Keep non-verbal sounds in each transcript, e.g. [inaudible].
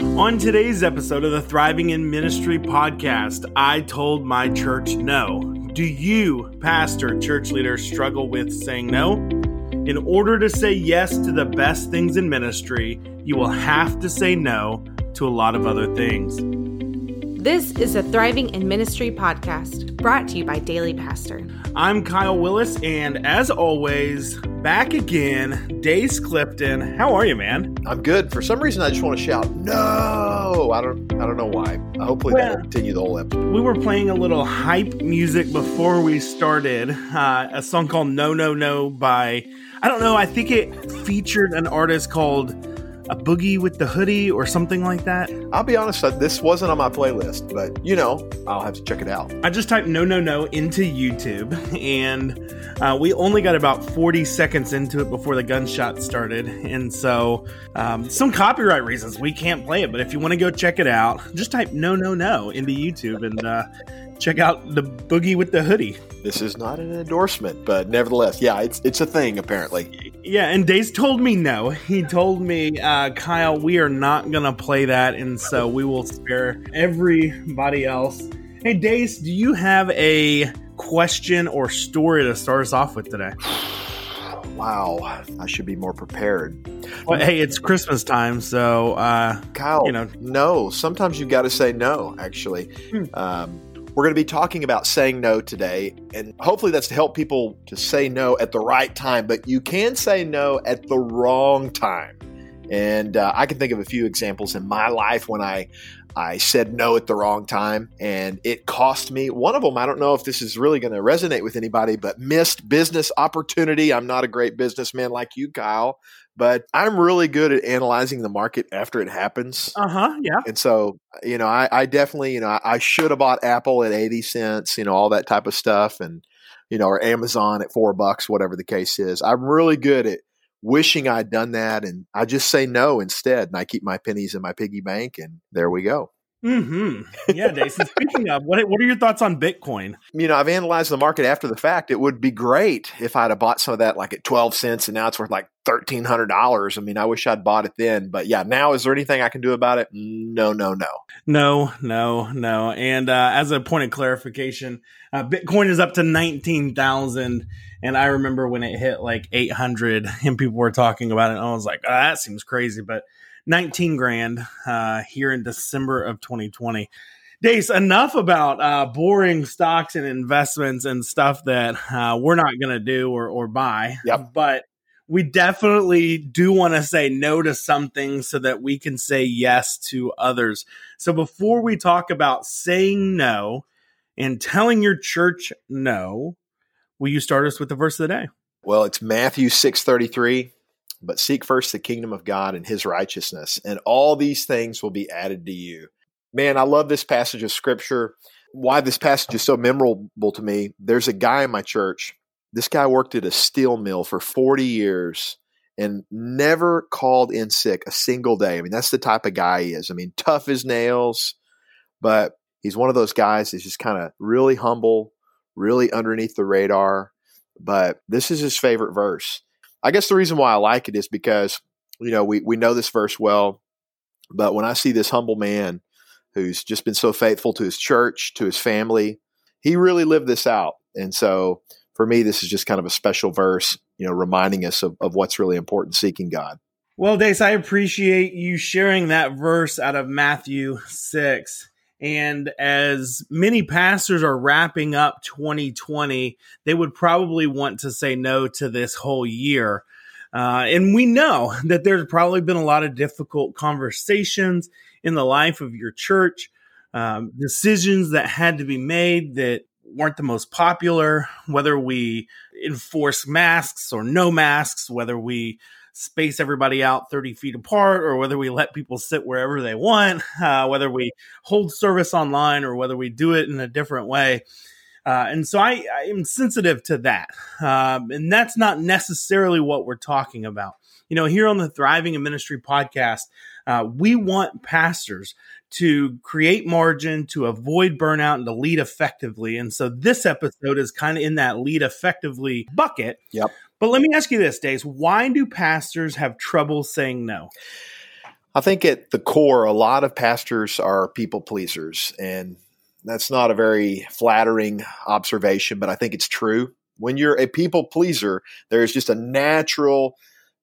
On today's episode of the Thriving in Ministry podcast, I told my church no. Do you, pastor, church leader, struggle with saying no? In order to say yes to the best things in ministry, you will have to say no to a lot of other things. This is a Thriving in Ministry podcast brought to you by Daily Pastor. I'm Kyle Willis, and as always, back again, Dace Clifton. How are you, man? I'm good. For some reason, I just want to shout no. I don't. I don't know why. Hopefully, well, that'll continue the whole episode. We were playing a little hype music before we started. Uh, a song called "No No No" by I don't know. I think it featured an artist called a boogie with the hoodie or something like that. I'll be honest, this wasn't on my playlist, but you know, I'll have to check it out. I just typed no, no, no into YouTube, and uh, we only got about 40 seconds into it before the gunshot started. And so, um, some copyright reasons, we can't play it. But if you want to go check it out, just type no, no, no into YouTube and uh, check out the boogie with the hoodie. This is not an endorsement, but nevertheless, yeah, it's it's a thing apparently. Yeah, and Dace told me no. He told me, uh, Kyle, we are not gonna play that, and so we will spare everybody else. Hey, Dace, do you have a question or story to start us off with today? [sighs] wow, I should be more prepared. Well, hey, it's Christmas time, so uh, Kyle, you know, no. Sometimes you've got to say no. Actually, hmm. um, we're going to be talking about saying no today, and hopefully that's to help people to say no at the right time, but you can say no at the wrong time. And uh, I can think of a few examples in my life when I I said no at the wrong time and it cost me one of them. I don't know if this is really going to resonate with anybody, but missed business opportunity. I'm not a great businessman like you, Kyle, but I'm really good at analyzing the market after it happens. Uh huh. Yeah. And so, you know, I, I definitely, you know, I, I should have bought Apple at 80 cents, you know, all that type of stuff. And, you know, or Amazon at four bucks, whatever the case is. I'm really good at wishing I'd done that. And I just say no instead. And I keep my pennies in my piggy bank. And there we go. Hmm. Yeah, Jason. speaking of, what what are your thoughts on Bitcoin? You know, I've analyzed the market after the fact. It would be great if I'd have bought some of that like at twelve cents, and now it's worth like thirteen hundred dollars. I mean, I wish I'd bought it then. But yeah, now is there anything I can do about it? No, no, no, no, no, no. And uh, as a point of clarification, uh, Bitcoin is up to nineteen thousand. And I remember when it hit like eight hundred, and people were talking about it. And I was like, oh, that seems crazy, but 19 grand uh, here in December of 2020. Dace, enough about uh, boring stocks and investments and stuff that uh, we're not going to do or, or buy. Yep. But we definitely do want to say no to something so that we can say yes to others. So before we talk about saying no and telling your church no, will you start us with the verse of the day? Well, it's Matthew 633 but seek first the kingdom of God and his righteousness, and all these things will be added to you. Man, I love this passage of scripture. Why this passage is so memorable to me. There's a guy in my church. This guy worked at a steel mill for 40 years and never called in sick a single day. I mean, that's the type of guy he is. I mean, tough as nails, but he's one of those guys that's just kind of really humble, really underneath the radar. But this is his favorite verse. I guess the reason why I like it is because, you know, we, we know this verse well, but when I see this humble man who's just been so faithful to his church, to his family, he really lived this out. And so for me, this is just kind of a special verse, you know, reminding us of, of what's really important seeking God. Well, Dace, I appreciate you sharing that verse out of Matthew 6. And as many pastors are wrapping up 2020, they would probably want to say no to this whole year. Uh, and we know [laughs] that there's probably been a lot of difficult conversations in the life of your church, um, decisions that had to be made that weren't the most popular, whether we enforce masks or no masks, whether we space everybody out 30 feet apart or whether we let people sit wherever they want, [laughs] uh, whether we hold service online or whether we do it in a different way. Uh, and so I, I, am sensitive to that. Um, and that's not necessarily what we're talking about. You know, here on the Thriving in Ministry podcast, uh, we want pastors to create margin, to avoid burnout, and to lead effectively. And so this episode is kind of in that lead effectively bucket. Yep. But let me ask you this, Dace. Why do pastors have trouble saying no? I think at the core, a lot of pastors are people pleasers. And that's not a very flattering observation, but I think it's true. When you're a people pleaser, there's just a natural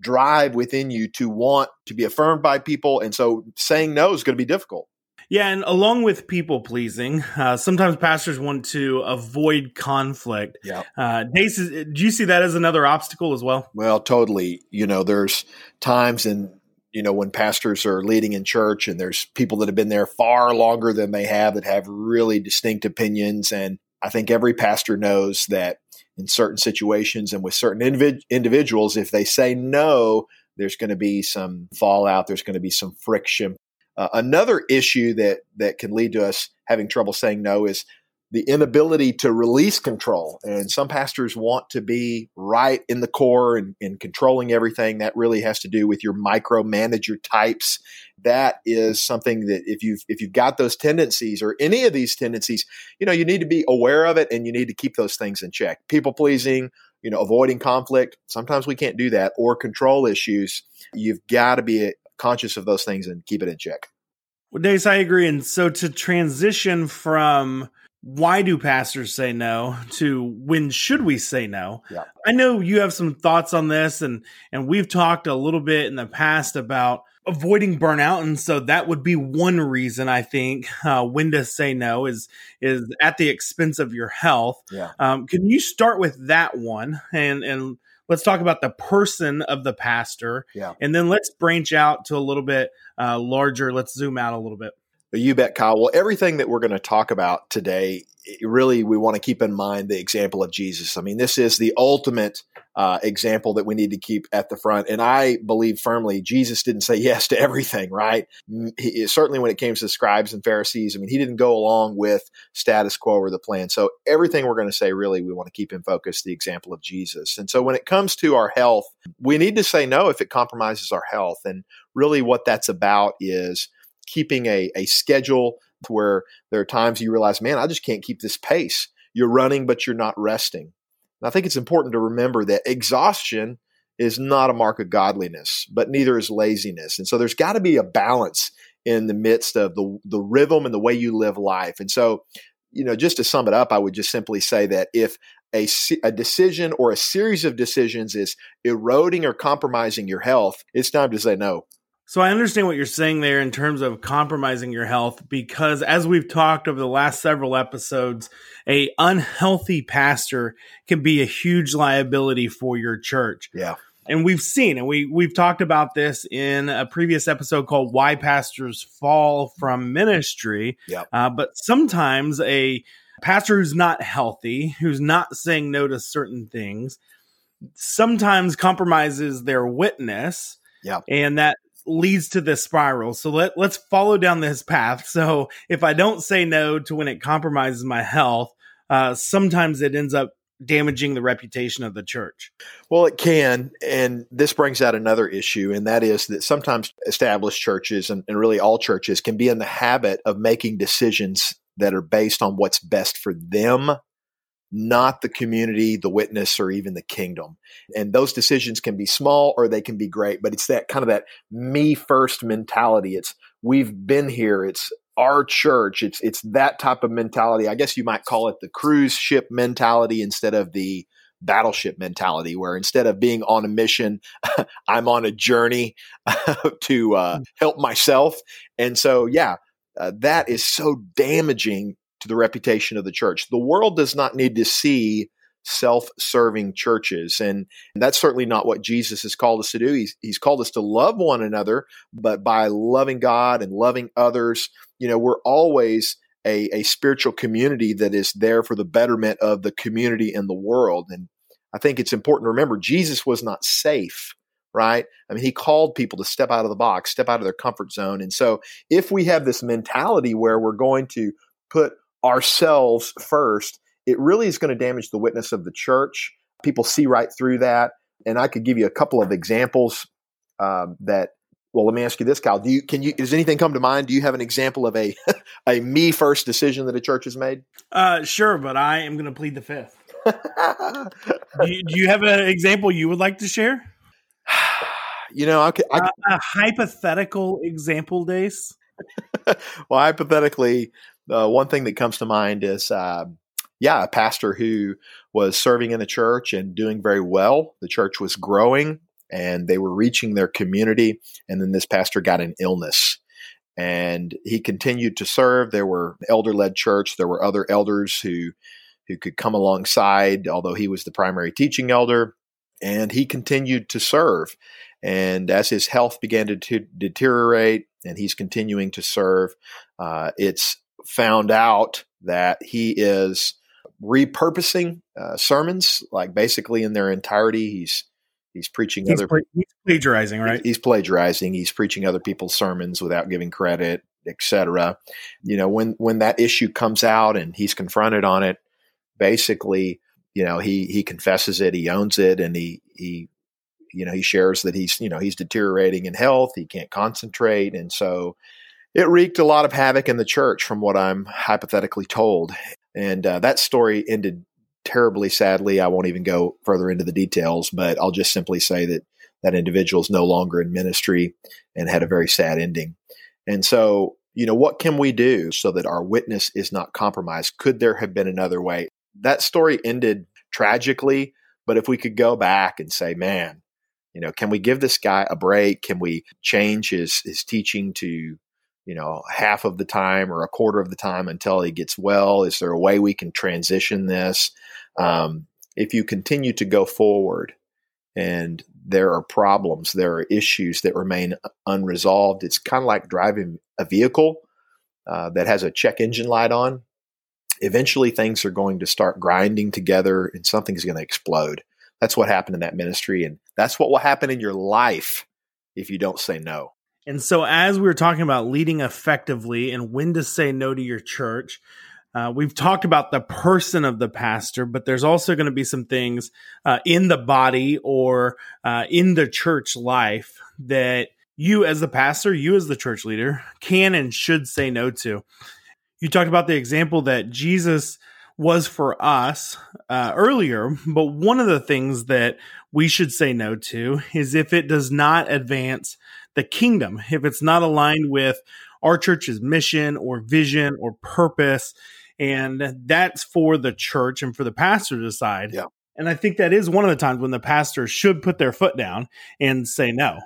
drive within you to want to be affirmed by people. And so saying no is going to be difficult. Yeah, and along with people pleasing, uh, sometimes pastors want to avoid conflict. Yeah. Uh, Dace, do you see that as another obstacle as well? Well, totally. You know, there's times in you know when pastors are leading in church and there's people that have been there far longer than they have that have really distinct opinions and i think every pastor knows that in certain situations and with certain individ- individuals if they say no there's going to be some fallout there's going to be some friction uh, another issue that that can lead to us having trouble saying no is the inability to release control. And some pastors want to be right in the core and, and, controlling everything. That really has to do with your micromanager types. That is something that if you've if you've got those tendencies or any of these tendencies, you know, you need to be aware of it and you need to keep those things in check. People pleasing, you know, avoiding conflict. Sometimes we can't do that or control issues. You've got to be conscious of those things and keep it in check. Well, Dace, I agree. And so to transition from why do pastors say no to when should we say no yeah. i know you have some thoughts on this and and we've talked a little bit in the past about avoiding burnout and so that would be one reason i think uh, when to say no is is at the expense of your health yeah. um, can you start with that one and and let's talk about the person of the pastor. Yeah. and then let's branch out to a little bit uh, larger. Let's zoom out a little bit you bet, Kyle. Well, everything that we're going to talk about today, really, we want to keep in mind the example of Jesus. I mean, this is the ultimate uh, example that we need to keep at the front. And I believe firmly Jesus didn't say [laughs] yes to everything, right? He, certainly when it came to the scribes and Pharisees, I mean, he didn't go along with status quo or the plan. So everything we're going to say, really, we want to keep in focus the example of Jesus. And so when it comes to our health, we need to say no if it compromises our health. And really what that's about is keeping a, a schedule to where there are times you realize, man, I just can't keep this pace. You're running, but you're not resting. And I think it's important to remember that exhaustion is not a mark of godliness, but neither is laziness. And so there's got to be a balance in the midst of the, the rhythm and the way you live life. And so, you know, just to sum it up, I would just simply say that if a, a decision or a series of decisions is eroding or compromising your health, it's time to say no. So I understand what you're saying there in terms of compromising your health because as we've talked over the last several episodes, a unhealthy pastor can be a huge liability for your church. Yeah. And we've seen and we we've talked about this in a previous episode called Why Pastors Fall from Ministry. Yeah. Uh, but sometimes a pastor who's not healthy, who's not saying no to certain things, sometimes compromises their witness. Yeah. And that leads to this spiral. So let let's follow down this path. So if I don't say no to when it compromises my health, uh, sometimes it ends up damaging the reputation of the church. Well, it can. And this brings out another issue, and that is that sometimes established churches and, and really all churches can be in the habit of making decisions that are based on what's best for them not the community, the witness, or even the kingdom. And those decisions can be small or they can be great, but it's that kind of that me first mentality. It's we've been here. It's our church. It's it's that type of mentality. I guess you might call it the cruise ship mentality instead of the battleship mentality, where instead of being on a mission, [laughs] I'm on a journey [laughs] to uh, hmm. help myself. And so, yeah, uh, that is so damaging to the reputation of the church. The world does not need to see self serving churches. And that's certainly not what Jesus has called us to do. He's, he's called us to love one another, but by loving God and loving others, you know, we're always a, a spiritual community that is there for the betterment of the community and the world. And I think it's important to remember Jesus was not safe right? I mean, he called people to step out of the box, step out of their comfort zone. And so, if we have this mentality where we're going to put ourselves first, it really is going to damage the witness of the church. People see right through that. And I could give you a couple of examples um, that. Well, let me ask you this, Kyle. Do you can you does anything come to mind? Do you have an example of a [laughs] a me first decision that a church has made? Uh, sure, but I am going to plead the fifth. do, you, do you have an example you would like to share? [sighs] you know, I could, I could uh, a hypothetical example, Dace. [laughs] well, hypothetically, uh, one thing that comes to mind is, uh, yeah, a pastor who was serving in the church and doing very well. The church was growing and they were reaching their community. And then this pastor got an illness and he continued to serve. There were elder led church. There were other elders who, who could come alongside, although he was the primary teaching elder and he continued to serve. And as his health began to, deteriorate and he's continuing to serve, uh, it's found out that he is repurposing uh, sermons, like basically in their entirety. He's he's preaching he's other. Pla- he's plagiarizing, right? He's plagiarizing. He's preaching other people's sermons without giving credit, etc. You know, when when that issue comes out and he's confronted on it, basically, you know, he he confesses it, he owns it, and he he you know he shares that he's you know he's deteriorating in health, he can't concentrate, and so it wreaked a lot of havoc in the church, from what I'm hypothetically told. And uh, that story ended terribly sadly. I won't even go further into the details, but I'll just simply say that that individual is no longer in ministry and had a very sad ending. And so, you know, what can we do so that our witness is not compromised? Could there have been another way? That story ended tragically, but if we could go back and say, man, you know, can we give this guy a break? Can we change his his teaching to you know, half of the time or a quarter of the time until he gets well? Is there a way we can transition this? Um, if you continue to go forward and there are problems, there are issues that remain unresolved, it's kind of like driving a vehicle uh, that has a check engine light on. Eventually, things are going to start grinding together and something's going to explode. That's what happened in that ministry. And that's what will happen in your life if you don't say no. And so, as we were talking about leading effectively and when to say no to your church, uh, we've talked about the person of the pastor, but there's also going to be some things uh, in the body or uh, in the church life that you, as the pastor, you, as the church leader, can and should say no to. You talked about the example that Jesus was for us uh, earlier, but one of the things that we should say no to is if it does not advance the kingdom, if it's not aligned with our church's mission or vision or purpose. And that's for the church and for the pastor to decide. Yeah. And I think that is one of the times when the pastor should put their foot down and say no.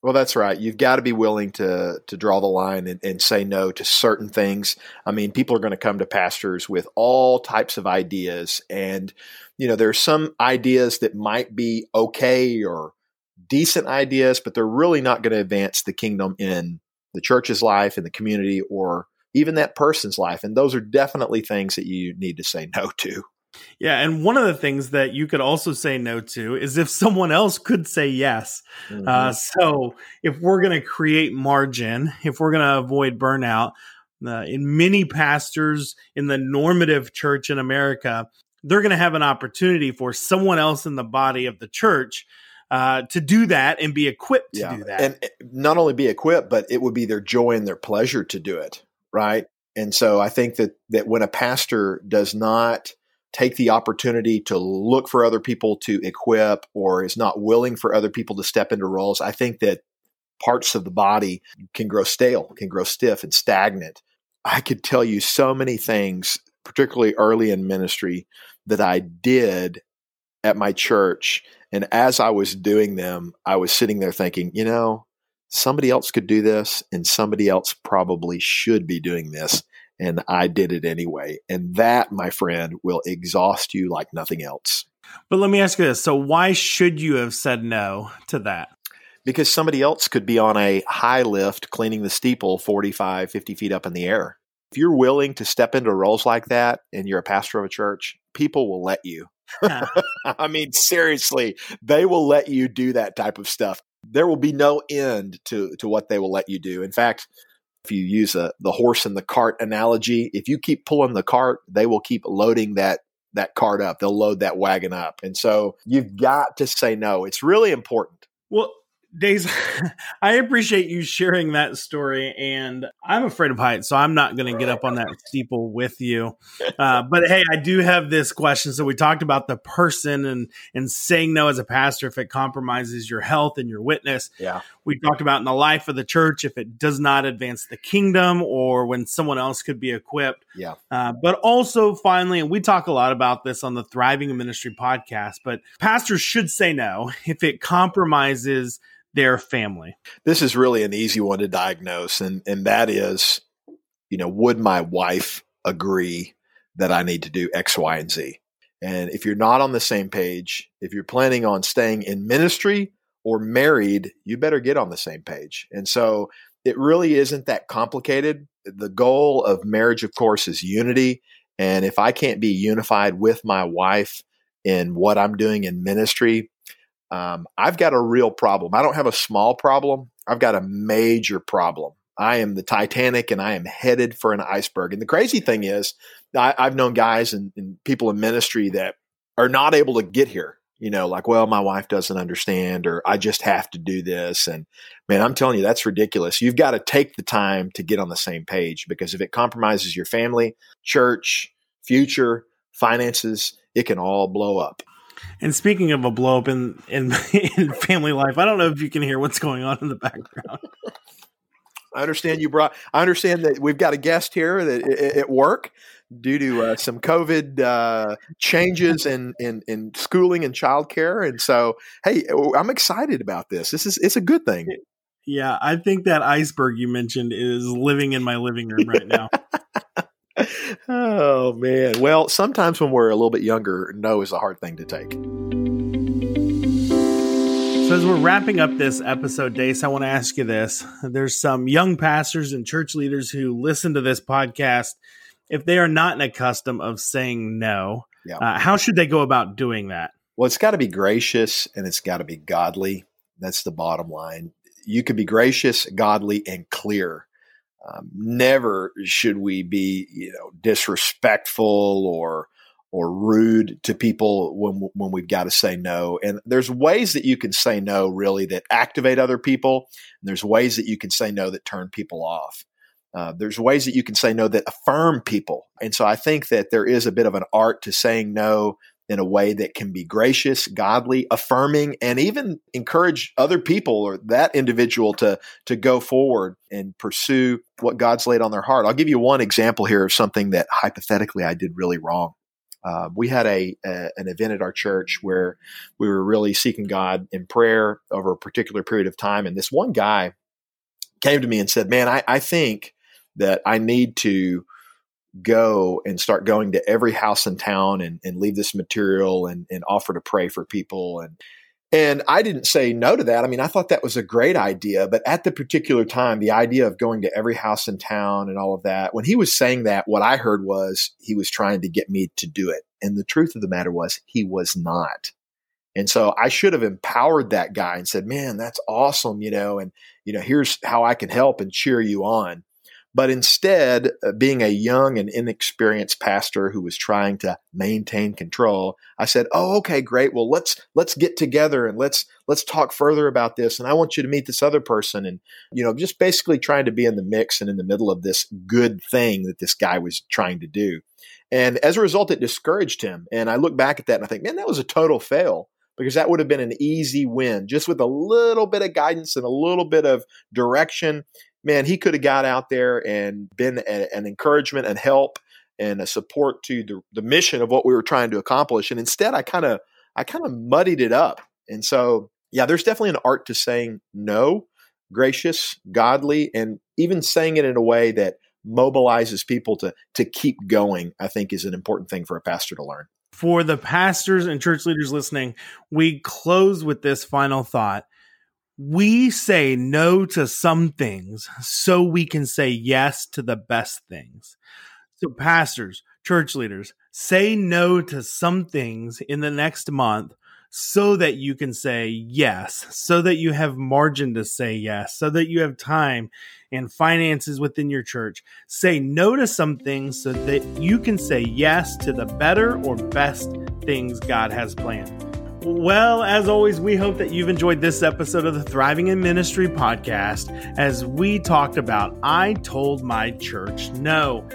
Well, that's right. You've got to be willing to to draw the line and, and say no to certain things. I mean, people are going to come to pastors with all types of ideas, and you know, there are some ideas that might be okay or decent ideas, but they're really not going to advance the kingdom in the church's life, in the community, or even that person's life. And those are definitely things that you need to say [laughs] no to. Yeah, and one of the things that you could also say no to is if someone else could say yes. Mm-hmm. Uh, so if we're going to create margin, if we're going to avoid burnout, uh, in many pastors in the normative church in America, they're going to have an opportunity for someone else in the body of the church uh, to do that and be equipped to yeah. do that. And not only be equipped, but it would be their joy and their pleasure to do it, right? And so I think that that when a pastor does not take the opportunity to look for other people to equip or is not willing for other people to step into roles, I think that parts of the body can grow stale, can grow stiff and stagnant. I could tell you so many things, particularly early in ministry, that I did at my church and as I was doing them, I was sitting there thinking, you know, somebody else could do this and somebody else probably should be doing this. And I did it anyway. And that, my friend, will exhaust you like nothing else. But let me ask you this. So, why should you have said no to that? Because somebody else could be on a high lift cleaning the steeple 45, 50 feet up in the air. If you're willing to step into roles like that and you're a pastor of a church, people will let you. [laughs] [laughs] I mean, seriously, they will let you do that type of stuff. There will be no end to to what they will let you do. In fact, if you use a, the horse and the cart analogy, if you keep pulling the cart, they will keep loading that that cart up. They'll load that wagon up. And so you've got to say no. It's really important. Well, Dace, [laughs] I appreciate you sharing that story, and I'm afraid of heights, so I'm not going to get up on that steeple with you. [laughs] Uh, but hey, I do have this question. So we talked about the person and and saying no as a pastor if it compromises your health and your witness. Yeah, we talked about in the life of the church if it does not advance the kingdom or when someone else could be equipped. Yeah, uh, but also finally, and we talk a lot about this on the Thriving Ministry podcast. But pastors should say no if it compromises their family. This is really an easy one to diagnose, and and that is, you know, would my wife agree that I need to do X, Y, and Z? And if you're not on the same page, if you're planning on staying in ministry or married, you better get on the same page. And so it really isn't that complicated. The goal of marriage, of course, is unity. And if I can't be unified with my wife in what I'm doing in ministry, um, I've got a real problem. I don't have a small problem. I've got a major problem. I am the Titanic and I am headed for an iceberg. And the crazy thing is, I, have known guys and, and people in ministry that are not able to get here. You know, like, well, my wife doesn't understand, or I just have to do this. And man, I'm telling you, that's ridiculous. You've got to take the time to get on the same page because if it compromises your family, church, future, finances, it can all blow up. And speaking of a blow up in, in, [laughs] in family life, I don't know if you can hear what's going on in the background. I understand you brought. I understand that we've got a guest here that at work due to uh, some COVID uh, changes in, in in schooling and childcare, and so hey, I'm excited about this. This is it's a good thing. Yeah, I think that iceberg you mentioned is living in my living room right now. [laughs] [laughs] oh man. Well, sometimes when we're a little bit younger, no is a hard thing to take. So as we're wrapping up this episode, Dace, I want to ask you this. There's some young pastors and church leaders who listen to this podcast. If they are not in a custom of saying no, yeah. uh, how should they go about doing that? Well, it's got to be gracious and it's got to be godly. That's the bottom line. You can be gracious, godly, and clear um, never should we be, you know, disrespectful or or rude to people when when we've got to say no. And there's ways that you can say no really that activate other people. And there's ways that you can say no that turn people off. Uh, there's ways that you can say no that affirm people. And so I think that there is a bit of an art to saying no in a way that can be gracious, godly, affirming, and even encourage other people or that individual to, to go forward and pursue what God's laid on their heart. I'll give you one example here of something that hypothetically I did really wrong. Uh, we had a, a, an event at our church where we were really seeking God in prayer over a particular period of time, and this one guy came to me and said, "Man, I, I think that I need to go and start going to every house in town and, and leave this material and, and offer to pray for people and and I didn't say no to that. I mean, I thought that was a great idea, but at the particular time, the idea of going to every house in town and all of that, when he was saying that, what I heard was he was trying to get me to do it. And the truth of the matter was he was not. And so I should have empowered that guy and said, man, that's awesome, you know, and, you know, here's how I can help and cheer you on. But instead, uh, being a young and inexperienced pastor who was trying to maintain control, I said, "Oh, okay, great. Well, let's let's get together and let's let's talk further about this. And I want you to meet this other person." And you know, just basically trying to be in the mix and in the middle of this good thing that this guy was trying to do. And as a result, it discouraged him. And I look back at that and I think, man, that was a total fail because that would have been an easy win just with a little bit of guidance and a little bit of direction man, he could have got out there and been a, an encouragement and help and a support to the, the mission of what we were trying to accomplish. And instead, I kind of I kind of muddied it up. And so, yeah, there's definitely an art to saying no, gracious, godly, and even saying it in a way that mobilizes people to to keep going. I think is an important thing for a pastor to learn. For the pastors and church leaders listening, we close with this final thought we say no to some things so we can say yes to the best things. So, pastors, church leaders, say no to some things in the next month so that you can say yes, so that you have margin to say yes, so that you have time and finances within your church. Say no to some things so that you can say yes to the better or best things God has planned. Well, as always, we hope that you've enjoyed this episode of the Thriving in Ministry podcast as we talked about I Told My Church No.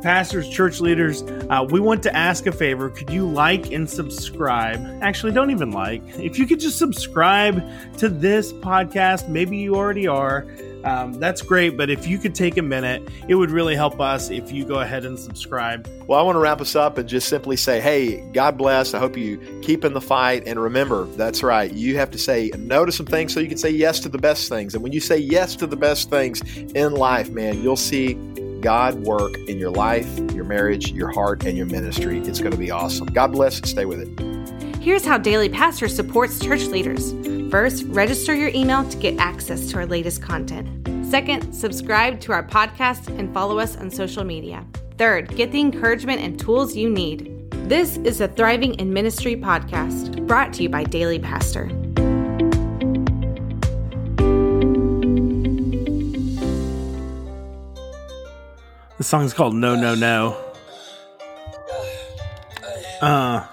Pastors, church leaders, uh, we want to ask a favor. Could you like and subscribe? Actually, don't even like. If you could just subscribe to this podcast, maybe you already are um, that's great. But if you could take a minute, it would really help us if you go ahead and subscribe. Well, I want to wrap us up and just simply say, hey, God bless. I hope you keep in the fight. And remember, that's right. You have to say no to some things so you can say yes to the best things. And when you say yes to the best things in life, man, you'll see God work in your life, your marriage, your heart, and your ministry. It's going to be awesome. God bless and stay with it. Here's how Daily Pastor supports church leaders. First, register your email to get access to our latest content. Second, subscribe to our podcast and follow us on social media. Third, get the encouragement and tools you need. This is a Thriving in Ministry podcast brought to you by Daily Pastor. The song's called No No No. [sighs] Uh